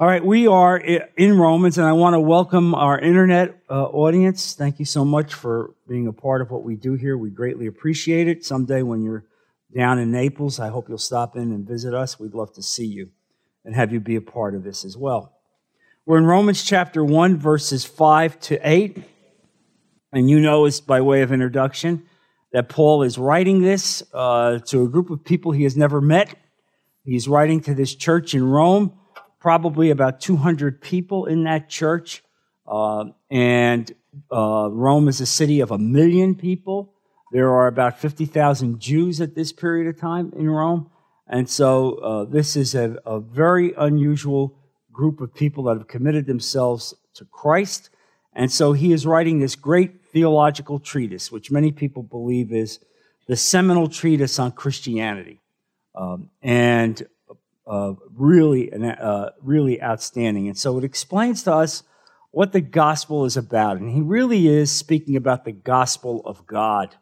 All right, we are in Romans, and I want to welcome our internet uh, audience. Thank you so much for being a part of what we do here. We greatly appreciate it. Someday, when you're down in Naples, I hope you'll stop in and visit us. We'd love to see you and have you be a part of this as well. We're in Romans chapter 1, verses 5 to 8. And you know, as by way of introduction, that Paul is writing this uh, to a group of people he has never met. He's writing to this church in Rome probably about 200 people in that church. Uh, and uh, Rome is a city of a million people. There are about 50,000 Jews at this period of time in Rome. And so uh, this is a, a, very unusual group of people that have committed themselves to Christ. And so he is writing this great theological treatise, which many people believe is the seminal treatise on Christianity. Um, and uh, really, uh, really outstanding. And so it explains to us what the gospel is about. And he really is speaking about the gospel of God.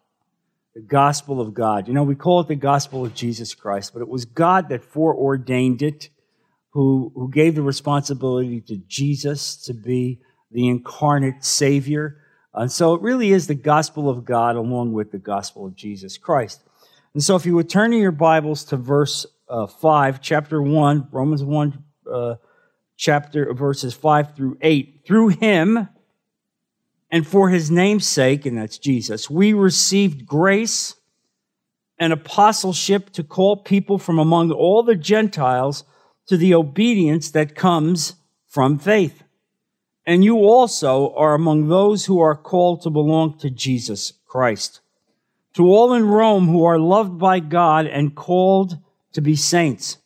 The gospel of God. You know, we call it the gospel of Jesus Christ, but it was God that foreordained it, who, who gave the responsibility to Jesus to be the incarnate Savior. And so it really is the gospel of God along with the gospel of Jesus Christ. And so if you would turn in your Bibles to verse uh, 5, chapter 1, Romans 1, uh, chapter verses 5 through 8. Through him and for his name's sake, and that's Jesus, we received grace and apostleship to call people from among all the Gentiles to the obedience that comes from faith. And you also are among those who are called to belong to Jesus Christ. To all in Rome who are loved by God and called to be saints.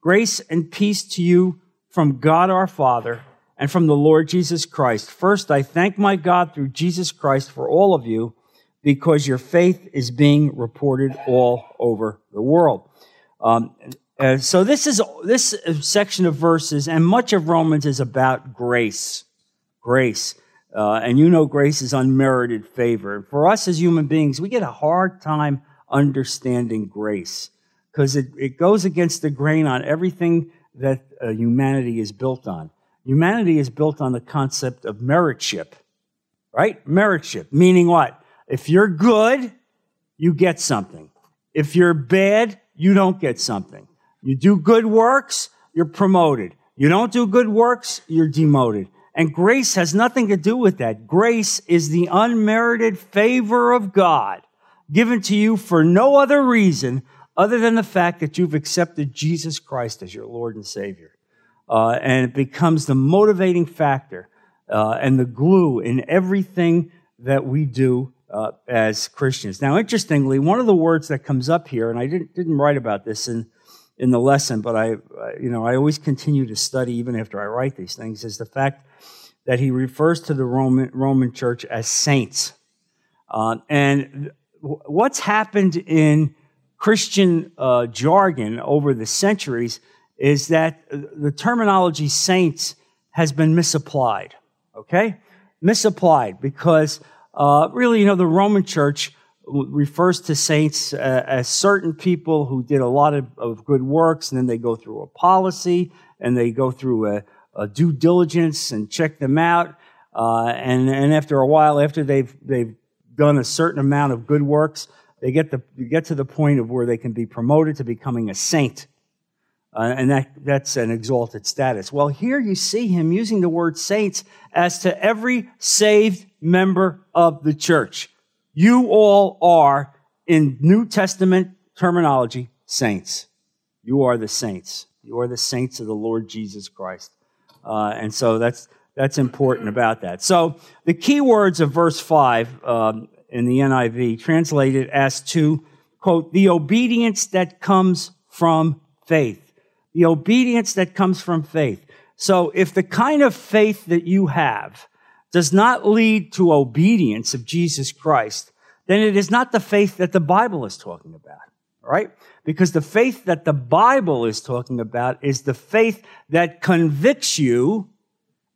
Grace and peace to you from God our Father and from the Lord Jesus Christ. First, I thank my God through Jesus Christ for all of you because your faith is being reported all over the world. Um, uh, so this is this section of verses, and much of Romans is about grace. Grace. Uh, and you know grace is unmerited favor. For us as human beings, we get a hard time understanding grace because it, it goes against the grain on everything that uh, humanity is built on. Humanity is built on the concept of meritship, right? Meritship, meaning what? If you're good, you get something. If you're bad, you don't get something. You do good works, you're promoted. You don't do good works, you're demoted. And grace has nothing to do with that. Grace is the unmerited favor of God given to you for no other reason other than the fact that you've accepted Jesus Christ as your Lord and Savior. Uh, and it becomes the motivating factor uh, and the glue in everything that we do uh, as Christians. Now, interestingly, one of the words that comes up here, and I didn't, didn't write about this in, in the lesson, but I, you know, I always continue to study even after I write these things, is the fact that he refers to the Roman, Roman church as saints. Uh, and what's happened in Christian uh, jargon over the centuries is that the terminology saints has been misapplied. Okay? Misapplied because uh, really, you know, the Roman church refers to saints uh, as certain people who did a lot of, of, good works, and then they go through a policy and they go through a, a due diligence and check them out. Uh, and, and after a while, after they've, they've done a certain amount of good works, they get, the, get to the point of where they can be promoted to becoming a saint. Uh, and that, that's an exalted status. Well, here you see him using the word saints as to every saved member of the church. You all are, in New Testament terminology, saints. You are the saints. You are the saints of the Lord Jesus Christ. Uh, and so that's, that's important about that. So the key words of verse 5 um, in the NIV, translated as to, quote, the obedience that comes from faith. The obedience that comes from faith. So if the kind of faith that you have does not lead to obedience of Jesus Christ, then it is not the faith that the Bible is talking about, right? Because the faith that the Bible is talking about is the faith that convicts you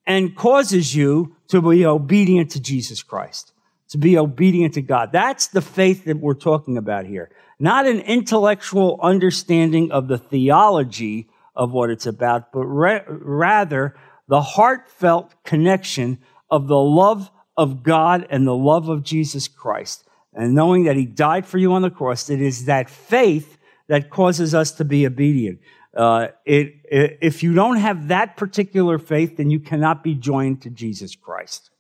and causes you to be obedient to Jesus Christ to be obedient to God. That's the faith that we're talking about here. Not an intellectual understanding of the theology of what it's about, but ra- rather the heartfelt connection of the love of God and the love of Jesus Christ. And knowing that He died for you on the cross, it is that faith that causes us to be obedient. Uh, it, it, if you don't have that particular faith, then you cannot be joined to Jesus Christ.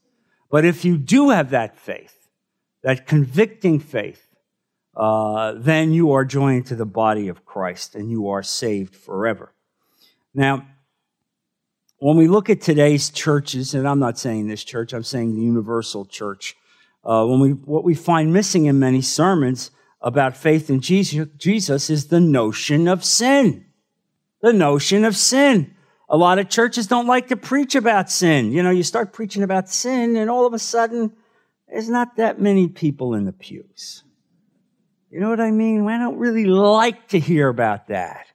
But if you do have that faith, that convicting faith, uh, then you are joined to the body of Christ and you are saved forever. Now, when we look at today's churches, and I'm not saying this church, I'm saying the universal church, uh, when we, what we find missing in many sermons about faith in Jesus, Jesus is the notion of sin. The notion of sin. A lot of churches don't like to preach about sin. You know, you start preaching about sin, and all of a sudden, there's not that many people in the pews. You know what I mean? I don't really like to hear about that.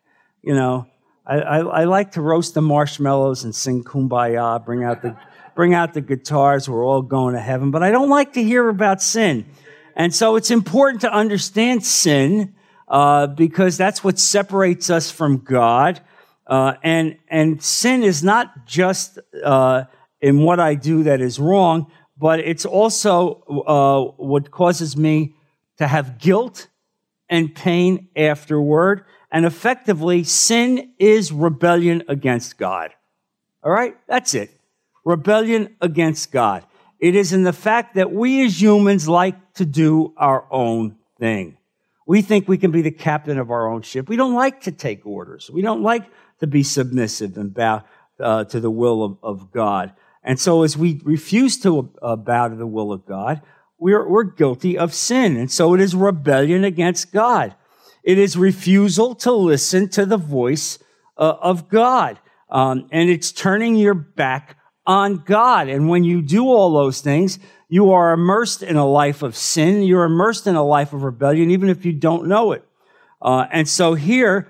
You know, I, I, I like to roast the marshmallows and sing kumbaya, bring out the, bring out the guitars. We're all going to heaven, but I don't like to hear about sin. And so it's important to understand sin uh, because that's what separates us from God. Uh, and and sin is not just uh, in what I do that is wrong, but it's also uh, what causes me to have guilt and pain afterward. And effectively, sin is rebellion against God. All right? That's it. Rebellion against God. It is in the fact that we as humans like to do our own thing. We think we can be the captain of our own ship. We don't like to take orders. We don't like to be submissive and bow uh, to the will of, of, God. And so as we refuse to uh, bow to the will of God, we're, we're guilty of sin. And so it is rebellion against God. It is refusal to listen to the voice uh, of God. Um, and it's turning your back on God. And when you do all those things, you are immersed in a life of sin. You're immersed in a life of rebellion, even if you don't know it. Uh, and so here,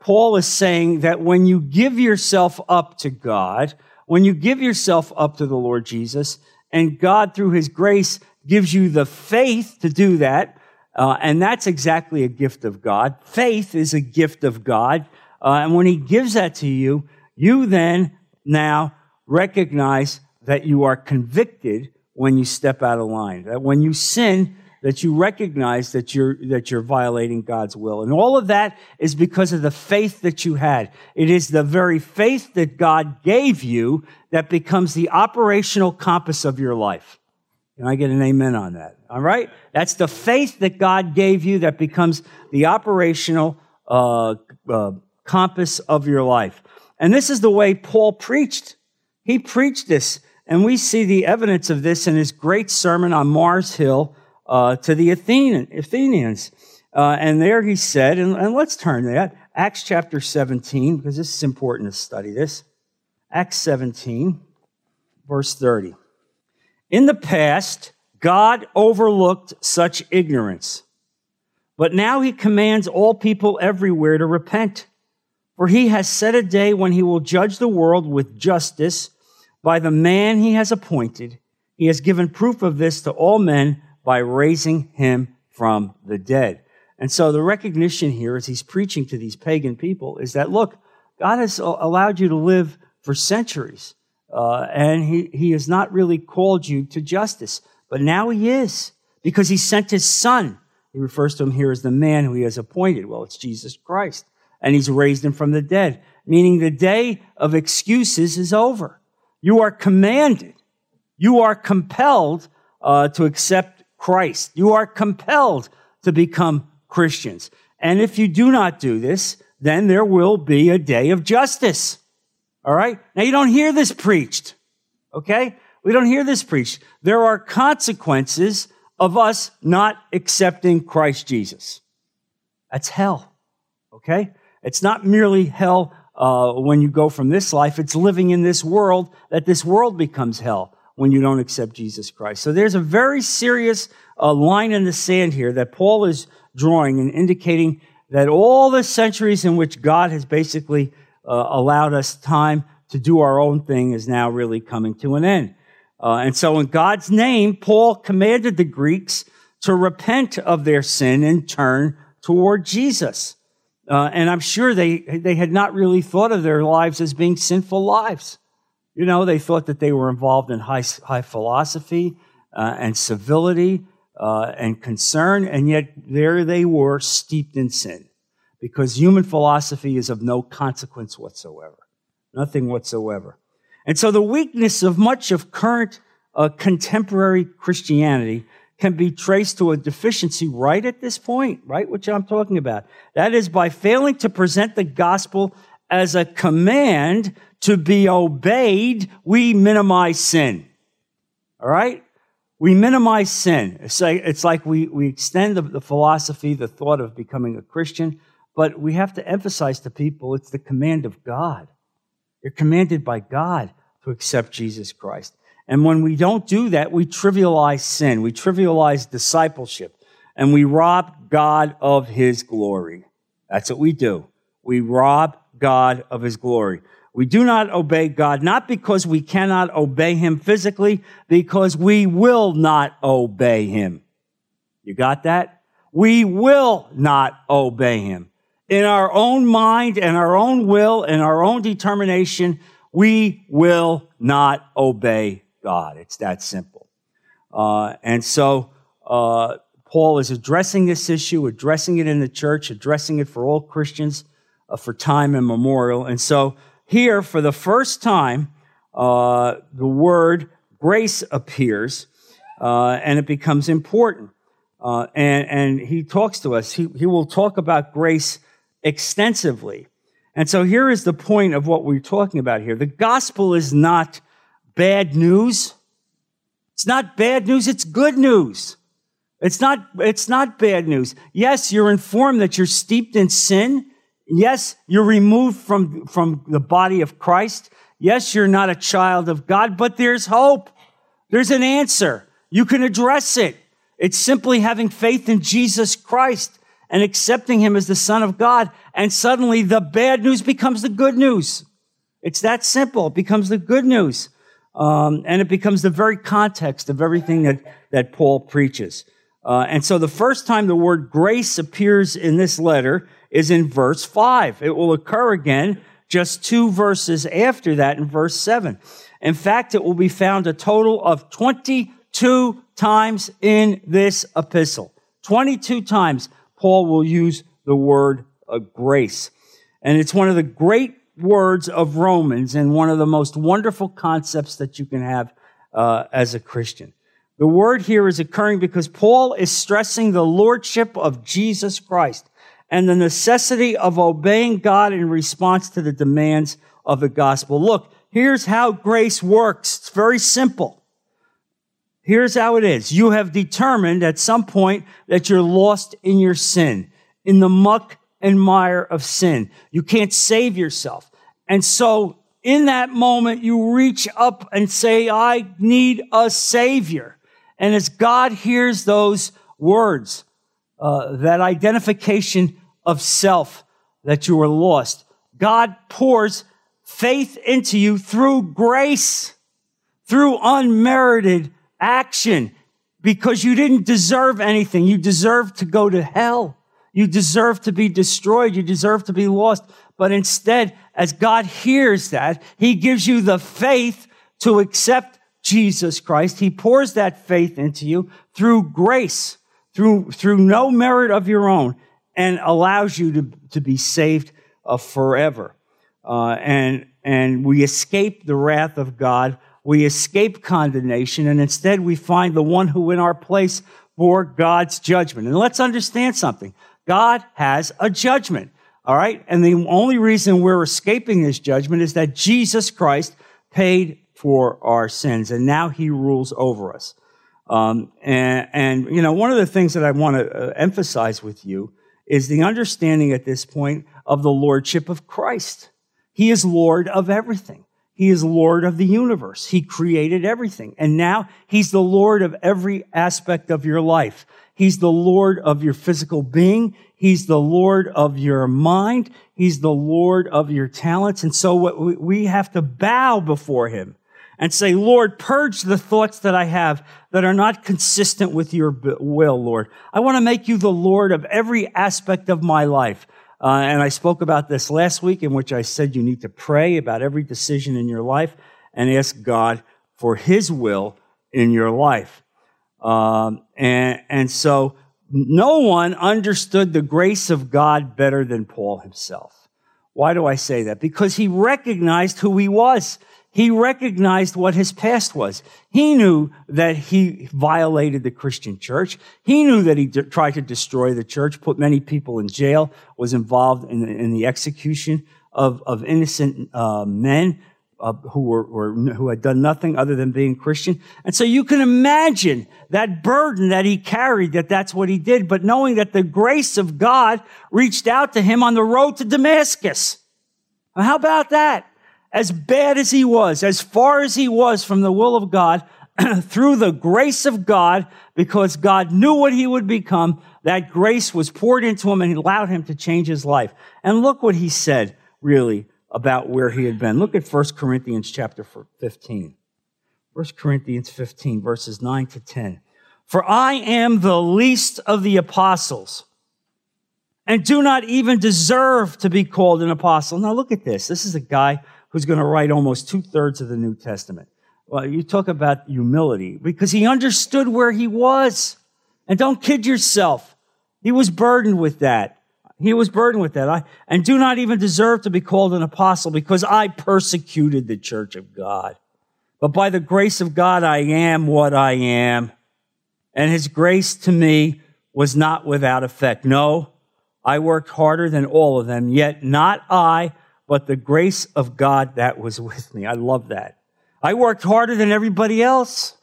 Paul is saying that when you give yourself up to God, when you give yourself up to the Lord Jesus, and God, through his grace, gives you the faith to do that, uh, and that's exactly a gift of God. Faith is a gift of God. Uh, and when he gives that to you, you then now recognize that you are convicted when you step out of line. That when you sin, that you recognize that you're, that you're violating God's will. And all of that is because of the faith that you had. It is the very faith that God gave you that becomes the operational compass of your life. Can I get an amen on that? All right? That's the faith that God gave you that becomes the operational uh, uh, compass of your life. And this is the way Paul preached. He preached this, and we see the evidence of this in his great sermon on Mars Hill uh, to the Athenian, Athenians. Uh, and there he said, and, and let's turn to that, Acts chapter 17, because this is important to study this. Acts 17, verse 30. In the past, God overlooked such ignorance, but now he commands all people everywhere to repent. For he has set a day when he will judge the world with justice by the man he has appointed. He has given proof of this to all men by raising him from the dead. And so the recognition here as he's preaching to these pagan people is that, look, God has allowed you to live for centuries, uh, and he, he has not really called you to justice. But now he is, because he sent his son. He refers to him here as the man who he has appointed. Well, it's Jesus Christ. And he's raised him from the dead, meaning the day of excuses is over. You are commanded, you are compelled uh, to accept Christ. You are compelled to become Christians. And if you do not do this, then there will be a day of justice. All right? Now you don't hear this preached. Okay? We don't hear this preached. There are consequences of us not accepting Christ Jesus. That's hell. Okay? It's not merely hell uh, when you go from this life, it's living in this world that this world becomes hell when you don't accept Jesus Christ. So there's a very serious uh, line in the sand here that Paul is drawing and indicating that all the centuries in which God has basically uh, allowed us time to do our own thing is now really coming to an end. Uh, and so in God's name, Paul commanded the Greeks to repent of their sin and turn toward Jesus. Uh, and I'm sure they, they had not really thought of their lives as being sinful lives. You know, they thought that they were involved in high, high philosophy uh, and civility uh, and concern, and yet there they were steeped in sin because human philosophy is of no consequence whatsoever. Nothing whatsoever. And so the weakness of much of current uh, contemporary Christianity can be traced to a deficiency right at this point, right? Which I'm talking about. That is by failing to present the gospel as a command to be obeyed, we minimize sin. All right? We minimize sin. It's like, it's like we, we extend the, the philosophy, the thought of becoming a Christian, but we have to emphasize to people it's the command of God. You're commanded by God to accept Jesus Christ. And when we don't do that, we trivialize sin, we trivialize discipleship, and we rob God of his glory. That's what we do. We rob God of his glory. We do not obey God, not because we cannot obey him physically, because we will not obey him. You got that? We will not obey him. In our own mind and our own will and our own determination, we will not obey God. It's that simple. Uh, and so uh, Paul is addressing this issue, addressing it in the church, addressing it for all Christians uh, for time immemorial. And so here, for the first time, uh, the word grace appears uh, and it becomes important. Uh, and, and he talks to us. He, he will talk about grace extensively. And so here is the point of what we're talking about here. The gospel is not bad news. It's not bad news, it's good news. It's not, it's not bad news. Yes, you're informed that you're steeped in sin. Yes, you're removed from, from the body of Christ. Yes, you're not a child of God, but there's hope. There's an answer. You can address it. It's simply having faith in Jesus Christ and accepting him as the son of God. And suddenly the bad news becomes the good news. It's that simple. It becomes the good news. Um, and it becomes the very context of everything that, that Paul preaches. Uh, and so the first time the word grace appears in this letter is in verse 5. It will occur again just two verses after that in verse 7. In fact, it will be found a total of 22 times in this epistle. 22 times Paul will use the word uh, grace. And it's one of the great words of Romans and one of the most wonderful concepts that you can have uh, as a Christian. The word here is occurring because Paul is stressing the lordship of Jesus Christ and the necessity of obeying God in response to the demands of the gospel. Look, here's how grace works. It's very simple. Here's how it is. You have determined at some point that you're lost in your sin, in the muck and mire of sin. You can't save yourself. And so in that moment, you reach up and say, I need a savior. And as God hears those words, uh, that identification of self that you are lost, God pours faith into you through grace, through unmerited action, because you didn't deserve anything. You deserve to go to hell. You deserve to be destroyed. You deserve to be lost. But instead, as God hears that, He gives you the faith to accept Jesus Christ. He pours that faith into you through grace, through, through no merit of your own, and allows you to, to be saved uh, forever. Uh, and, and we escape the wrath of God. We escape condemnation, and instead we find the one who in our place bore God's judgment. And let's understand something. God has a judgment. All right. And the only reason we're escaping this judgment is that Jesus Christ paid for our sins and now he rules over us. Um, and, and, you know, one of the things that I want to uh, emphasize with you is the understanding at this point of the lordship of Christ. He is Lord of everything. He is Lord of the universe. He created everything. And now he's the Lord of every aspect of your life. He's the Lord of your physical being. He's the Lord of your mind. He's the Lord of your talents. And so what we have to bow before him and say, Lord, purge the thoughts that I have that are not consistent with your will, Lord. I want to make you the Lord of every aspect of my life. Uh, and I spoke about this last week, in which I said you need to pray about every decision in your life and ask God for His will in your life. Um, and, and so no one understood the grace of God better than Paul himself. Why do I say that? Because he recognized who he was. He recognized what his past was. He knew that he violated the Christian church. He knew that he tried to destroy the church, put many people in jail, was involved in the, in the execution of, of innocent uh, men uh, who were, were, who had done nothing other than being Christian. And so you can imagine that burden that he carried, that that's what he did, but knowing that the grace of God reached out to him on the road to Damascus. how about that? As bad as he was, as far as he was from the will of God, through the grace of God, because God knew what he would become, that grace was poured into him and allowed him to change his life. And look what he said, really, about where he had been. Look at 1 Corinthians chapter 15. 1 Corinthians 15, verses 9 to 10. For I am the least of the apostles and do not even deserve to be called an apostle. Now look at this. This is a guy who's going to write almost two thirds of the New Testament. Well, you talk about humility because he understood where he was. And don't kid yourself. He was burdened with that. He was burdened with that. I, and do not even deserve to be called an apostle because I persecuted the church of God. But by the grace of God, I am what I am. And his grace to me was not without effect. No, I worked harder than all of them, yet not I, but the grace of God that was with me. I love that. I worked harder than everybody else.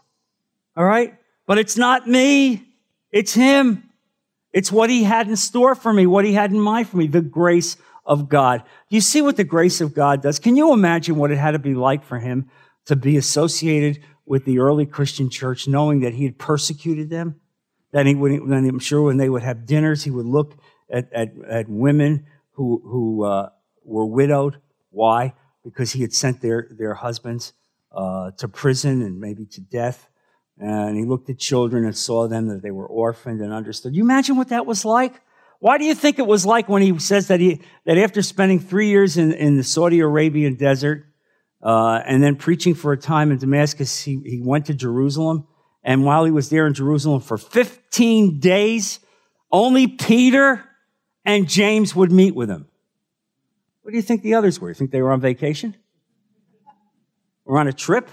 All right? But it's not me. It's him. It's what he had in store for me, what he had in mind for me, the grace of God. You see what the grace of God does? Can you imagine what it had to be like for him to be associated with the early Christian church, knowing that he had persecuted them? That he would, then I'm sure when they would have dinners, he would look at, at, at women who, who uh, were widowed. Why? Because he had sent their, their husbands uh, to prison and maybe to death and he looked at children and saw them that they were orphaned and understood. You imagine what that was like? Why do you think it was like when he says that he that after spending three years in, in the Saudi Arabian desert uh, and then preaching for a time in Damascus, he, he went to Jerusalem, and while he was there in Jerusalem for 15 days, only Peter and James would meet with him. What do you think the others were? You think they were on vacation? Or on a trip?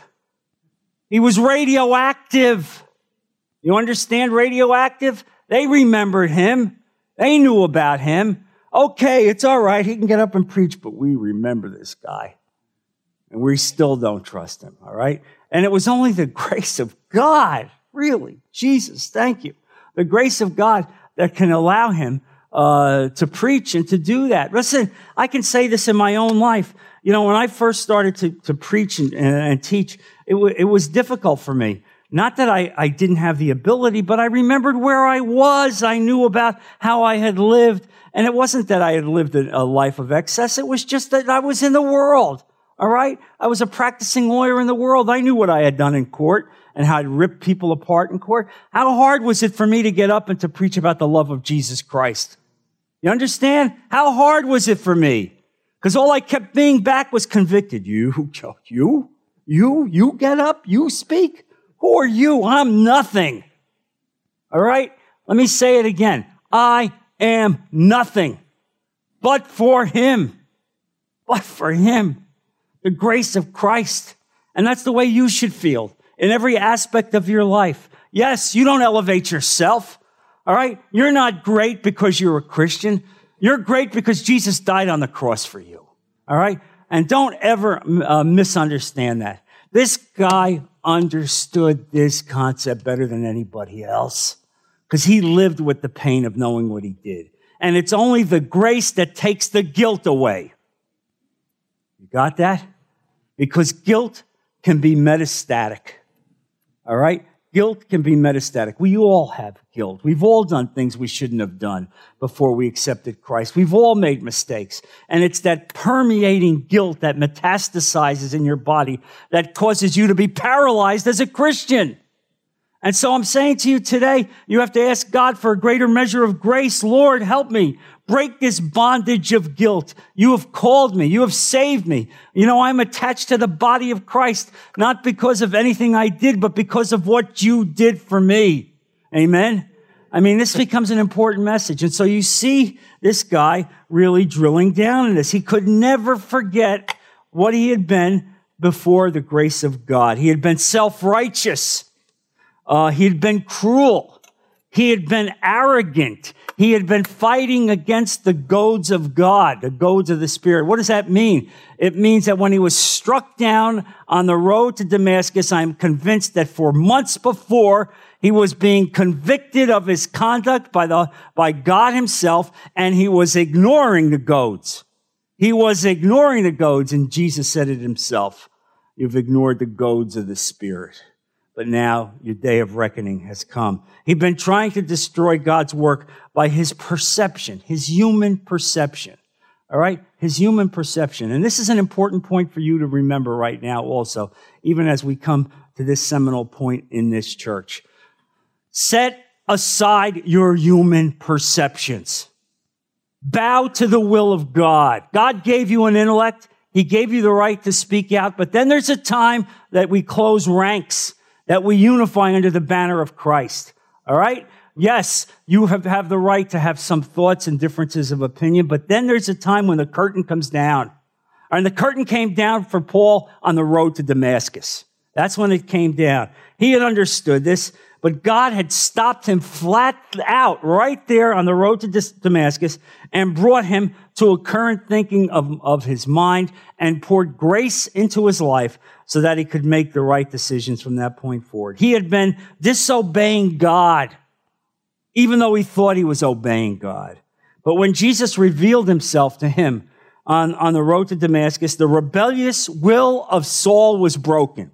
He was radioactive. You understand radioactive? They remembered him. They knew about him. Okay, it's all right. He can get up and preach, but we remember this guy. And we still don't trust him, all right? And it was only the grace of God, really. Jesus, thank you. The grace of God that can allow him uh, to preach and to do that. Listen, I can say this in my own life. You know, when I first started to, to preach and, and teach, it, w- it was difficult for me. Not that I, I didn't have the ability, but I remembered where I was. I knew about how I had lived. And it wasn't that I had lived a, a life of excess. It was just that I was in the world. All right. I was a practicing lawyer in the world. I knew what I had done in court and how I'd ripped people apart in court. How hard was it for me to get up and to preach about the love of Jesus Christ? You understand? How hard was it for me? Because all I kept being back was convicted. You, you, you, you get up, you speak. Who are you? I'm nothing. All right? Let me say it again. I am nothing but for Him. But for Him. The grace of Christ. And that's the way you should feel in every aspect of your life. Yes, you don't elevate yourself. All right? You're not great because you're a Christian. You're great because Jesus died on the cross for you. All right? And don't ever uh, misunderstand that. This guy understood this concept better than anybody else because he lived with the pain of knowing what he did. And it's only the grace that takes the guilt away. You got that? Because guilt can be metastatic. All right? Guilt can be metastatic. We all have guilt. We've all done things we shouldn't have done before we accepted Christ. We've all made mistakes. And it's that permeating guilt that metastasizes in your body that causes you to be paralyzed as a Christian. And so I'm saying to you today, you have to ask God for a greater measure of grace. Lord, help me. Break this bondage of guilt. You have called me. You have saved me. You know, I'm attached to the body of Christ, not because of anything I did, but because of what you did for me. Amen. I mean, this becomes an important message. And so you see this guy really drilling down in this. He could never forget what he had been before the grace of God. He had been self-righteous. Uh, he had been cruel. He had been arrogant. He had been fighting against the goads of God, the goads of the Spirit. What does that mean? It means that when he was struck down on the road to Damascus, I'm convinced that for months before, he was being convicted of his conduct by the, by God himself, and he was ignoring the goads. He was ignoring the goads, and Jesus said it himself. You've ignored the goads of the Spirit but now your day of reckoning has come. He'd been trying to destroy God's work by his perception, his human perception. All right? His human perception. And this is an important point for you to remember right now also, even as we come to this seminal point in this church. Set aside your human perceptions. Bow to the will of God. God gave you an intellect. He gave you the right to speak out, but then there's a time that we close ranks that we unify under the banner of Christ. All right? Yes, you have, have the right to have some thoughts and differences of opinion, but then there's a time when the curtain comes down. And the curtain came down for Paul on the road to Damascus. That's when it came down. He had understood this, but God had stopped him flat out right there on the road to Damascus and brought him to a current thinking of, of his mind and poured grace into his life so that he could make the right decisions from that point forward. He had been disobeying God, even though he thought he was obeying God. But when Jesus revealed himself to him on, on the road to Damascus, the rebellious will of Saul was broken.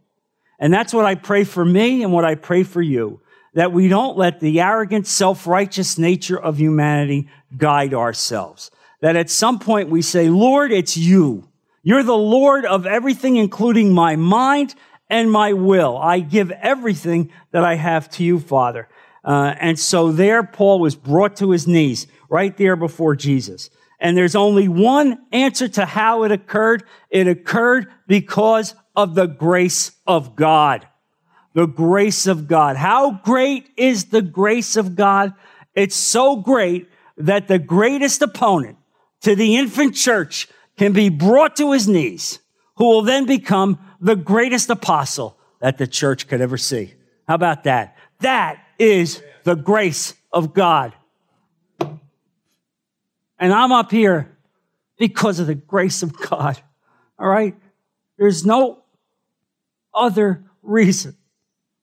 And that's what I pray for me and what I pray for you. That we don't let the arrogant, self-righteous nature of humanity guide ourselves. That at some point we say, Lord, it's you. You're the Lord of everything, including my mind and my will. I give everything that I have to you, Father. Uh, and so there, Paul was brought to his knees right there before Jesus. And there's only one answer to how it occurred. It occurred because of the grace of God. The grace of God. How great is the grace of God? It's so great that the greatest opponent to the infant church can be brought to his knees, who will then become the greatest apostle that the church could ever see. How about that? That is the grace of God. And I'm up here because of the grace of God. All right? There's no other reason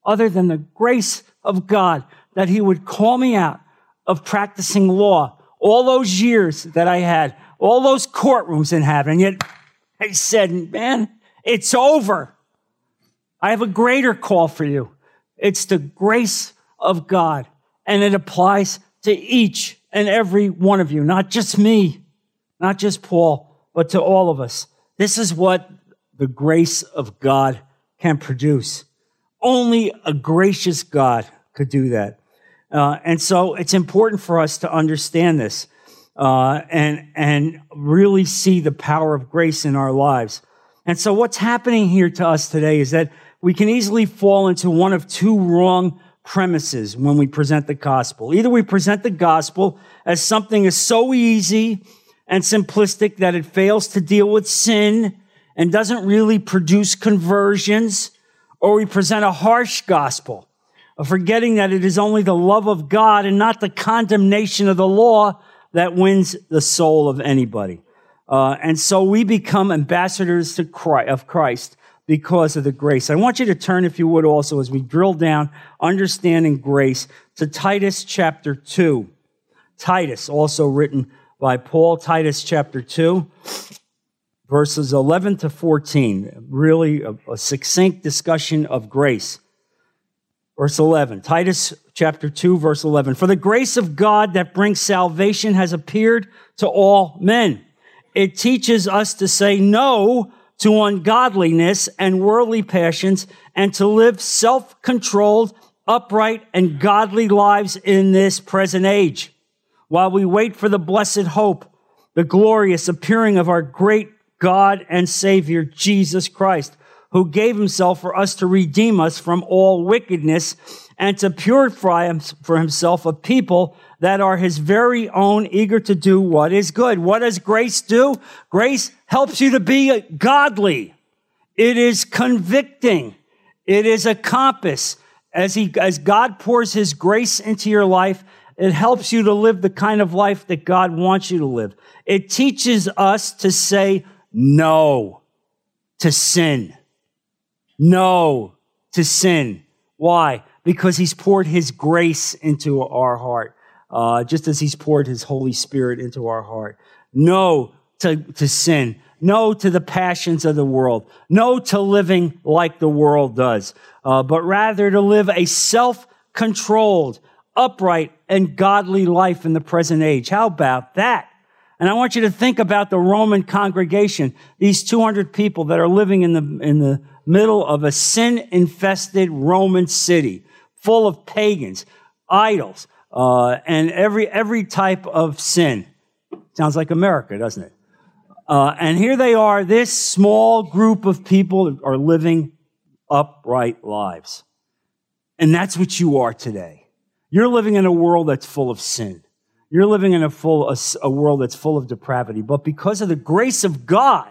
other than the grace of God that He would call me out of practicing law all those years that I had all those courtrooms in heaven. Yet I said, man, it's over. I have a greater call for you. It's the grace of God. And it applies to each and every one of you, not just me, not just Paul, but to all of us. This is what the grace of God can produce. Only a gracious God could do that. Uh, and so it's important for us to understand this uh, and and really see the power of grace in our lives. And so, what's happening here to us today is that we can easily fall into one of two wrong premises when we present the gospel. Either we present the gospel as something is so easy and simplistic that it fails to deal with sin and doesn't really produce conversions, or we present a harsh gospel, forgetting that it is only the love of God and not the condemnation of the law that wins the soul of anybody. Uh, and so we become ambassadors to Christ, of Christ because of the grace. I want you to turn, if you would, also as we drill down understanding grace to Titus chapter 2. Titus, also written by Paul, Titus chapter 2, verses 11 to 14. Really a, a succinct discussion of grace. Verse 11, Titus chapter 2, verse 11. For the grace of God that brings salvation has appeared to all men. It teaches us to say no to ungodliness and worldly passions and to live self-controlled, upright, and godly lives in this present age, while we wait for the blessed hope, the glorious appearing of our great God and Savior, Jesus Christ, who gave himself for us to redeem us from all wickedness and to purify for himself a people that are his very own, eager to do what is good. What does grace do? Grace helps you to be godly. It is convicting. It is a compass. As he, as God pours his grace into your life, it helps you to live the kind of life that God wants you to live. It teaches us to say no to sin. No to sin. Why? Because he's poured his grace into our heart uh, just as He's poured His Holy Spirit into our heart. No to, to sin. No to the passions of the world. No to living like the world does, uh, but rather to live a self controlled, upright, and godly life in the present age. How about that? And I want you to think about the Roman congregation, these 200 people that are living in the, in the middle of a sin infested Roman city full of pagans, idols, uh, and every, every type of sin. Sounds like America, doesn't it? Uh, and here they are, this small group of people are living upright lives. And that's what you are today. You're living in a world that's full of sin. You're living in a, full, a, a world that's full of depravity. But because of the grace of God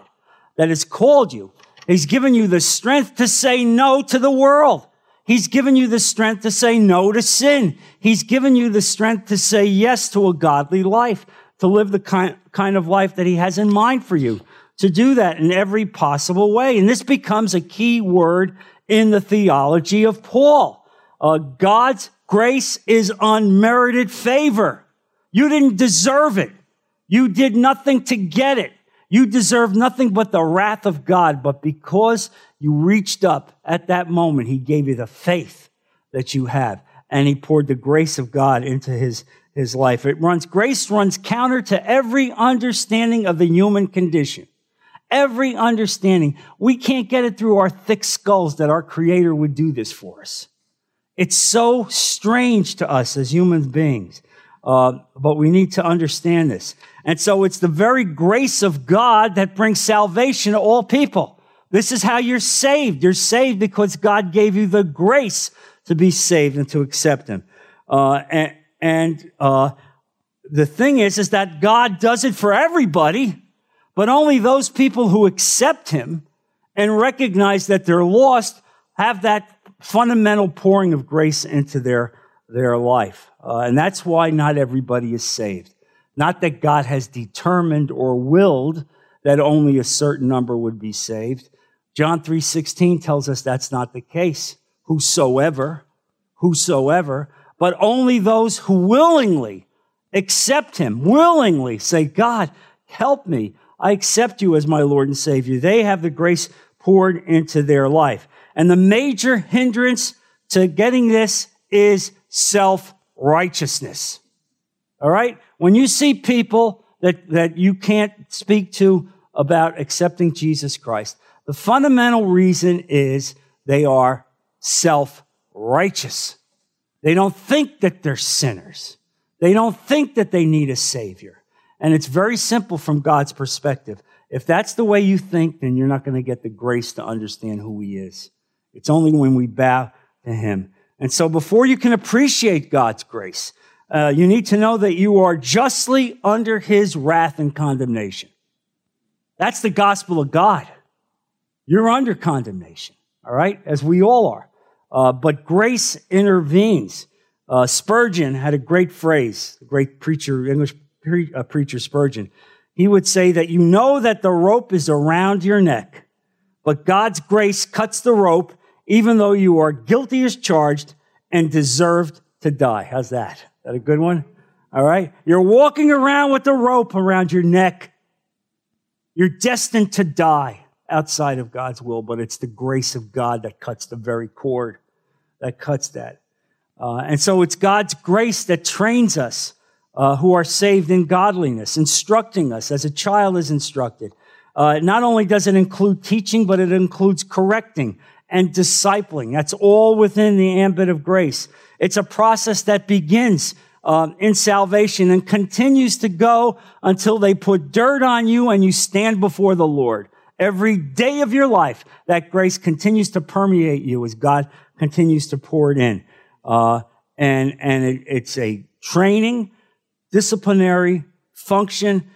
that has called you, He's given you the strength to say no to the world. He's given you the strength to say no to sin. He's given you the strength to say yes to a godly life, to live the kind, kind of life that he has in mind for you, to do that in every possible way. And this becomes a key word in the theology of Paul. Uh, God's grace is unmerited favor. You didn't deserve it. You did nothing to get it. You deserve nothing but the wrath of God. But because you reached up at that moment. He gave you the faith that you have, and He poured the grace of God into His, his life. It runs, grace runs counter to every understanding of the human condition. Every understanding. We can't get it through our thick skulls that our Creator would do this for us. It's so strange to us as human beings. Uh, but we need to understand this. And so it's the very grace of God that brings salvation to all people. This is how you're saved. You're saved because God gave you the grace to be saved and to accept Him. Uh, and, and uh, the thing is, is that God does it for everybody, but only those people who accept Him and recognize that they're lost have that fundamental pouring of grace into their, their life. Uh, and that's why not everybody is saved. Not that God has determined or willed that only a certain number would be saved, John 3:16 tells us that's not the case. Whosoever, whosoever, but only those who willingly accept him, willingly say, God, help me. I accept you as my Lord and Savior. They have the grace poured into their life. And the major hindrance to getting this is self righteousness. All right? When you see people that, that you can't speak to about accepting Jesus Christ, the fundamental reason is they are self righteous. They don't think that they're sinners. They don't think that they need a savior. And it's very simple from God's perspective. If that's the way you think, then you're not going to get the grace to understand who He is. It's only when we bow to Him. And so before you can appreciate God's grace, uh, you need to know that you are justly under His wrath and condemnation. That's the gospel of God. You're under condemnation, all right, as we all are. Uh, but grace intervenes. Uh, Spurgeon had a great phrase, great preacher, English pre- uh, preacher Spurgeon. He would say that you know that the rope is around your neck, but God's grace cuts the rope even though you are guilty as charged and deserved to die. How's that? That a good one? All right. You're walking around with the rope around your neck. You're destined to die outside of God's will, but it's the grace of God that cuts the very cord, that cuts that. Uh, and so it's God's grace that trains us uh, who are saved in godliness, instructing us as a child is instructed. Uh, not only does it include teaching, but it includes correcting and discipling. That's all within the ambit of grace. It's a process that begins uh, in salvation and continues to go until they put dirt on you and you stand before the Lord. Every day of your life, that grace continues to permeate you as God continues to pour it in. Uh, and and it, it's a training, disciplinary function.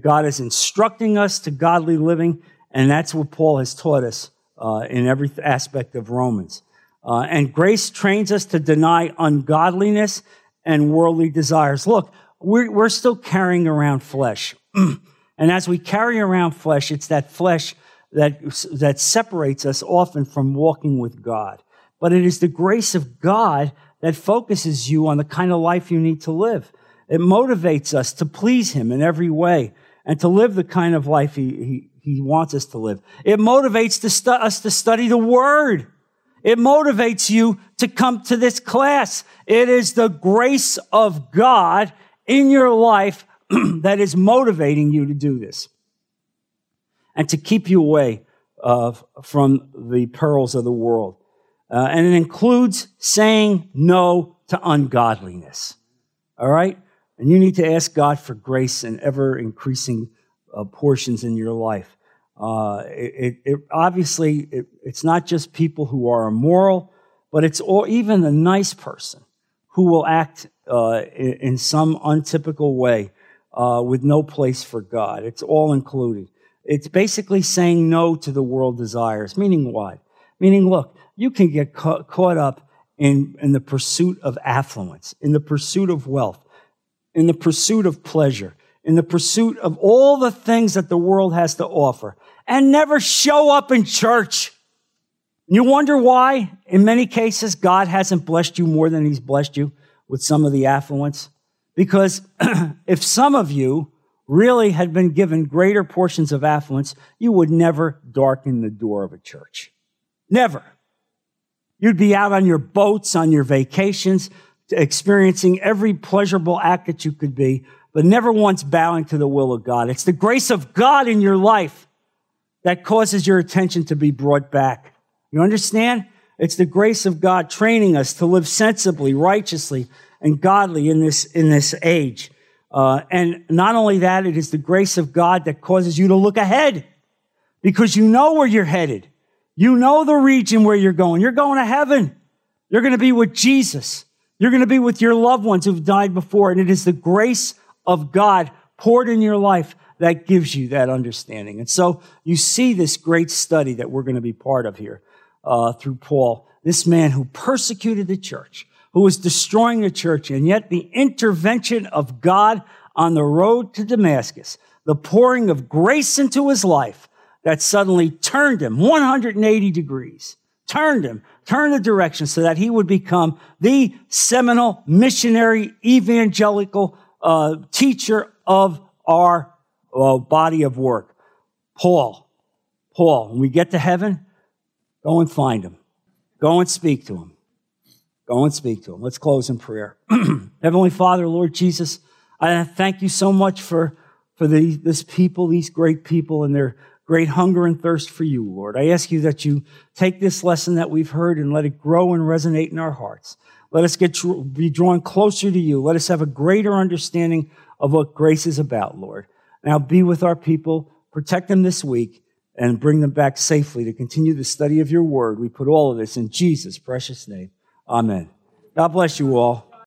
God is instructing us to godly living, and that's what Paul has taught us uh, in every aspect of Romans. Uh, and grace trains us to deny ungodliness and worldly desires. Look, we're, we're still carrying around flesh. and as we carry around flesh, it's that flesh that, that separates us often from walking with God. But it is the grace of God that focuses you on the kind of life you need to live. It motivates us to please Him in every way and to live the kind of life He, he, he wants us to live. It motivates to stu- us to study the Word. It motivates you to come to this class. It is the grace of God in your life that is motivating you to do this and to keep you away uh, from the perils of the world. Uh, and it includes saying no to ungodliness. All right? And you need to ask God for grace in ever increasing uh, portions in your life. Uh, it, it, obviously, it, it's not just people who are immoral, but it's all, even the nice person who will act uh, in, in, some untypical way uh, with no place for God. It's all included. It's basically saying no to the world desires. Meaning what? Meaning, look, you can get ca- caught up in, in the pursuit of affluence, in the pursuit of wealth, in the pursuit of pleasure, in the pursuit of all the things that the world has to offer, and never show up in church. You wonder why, in many cases, God hasn't blessed you more than He's blessed you with some of the affluence? Because if some of you really had been given greater portions of affluence, you would never darken the door of a church. Never. You'd be out on your boats, on your vacations, experiencing every pleasurable act that you could be, but never once bowing to the will of God. It's the grace of God in your life that causes your attention to be brought back. You understand? It's the grace of God training us to live sensibly, righteously, and godly in this, in this age. Uh, and not only that, it is the grace of God that causes you to look ahead because you know where you're headed. You know the region where you're going. You're going to heaven. You're going to be with Jesus. You're going to be with your loved ones who've died before. And it is the grace of God poured in your life that gives you that understanding. And so you see this great study that we're going to be part of here uh, through Paul, this man who persecuted the church, who was destroying the church, and yet the intervention of God on the road to Damascus, the pouring of grace into his life that suddenly turned him 180 degrees, turned him, turned the direction so that he would become the seminal missionary evangelical uh, teacher of our uh, body of work. Paul, Paul, when we get to heaven, go and find him. Go and speak to him. Go and speak to him. Let's close in prayer. Heavenly Father, Lord Jesus, I thank you so much for, for the, this people, these great people, and their great hunger and thirst for you, Lord. I ask you that you take this lesson that we've heard and let it grow and resonate in our hearts. Let us get be drawn closer to you. Let us have a greater understanding of what grace is about, Lord. Now be with our people, protect them this week, and bring them back safely to continue the study of your word. We put all of this in Jesus' precious name. Amen. God bless you all.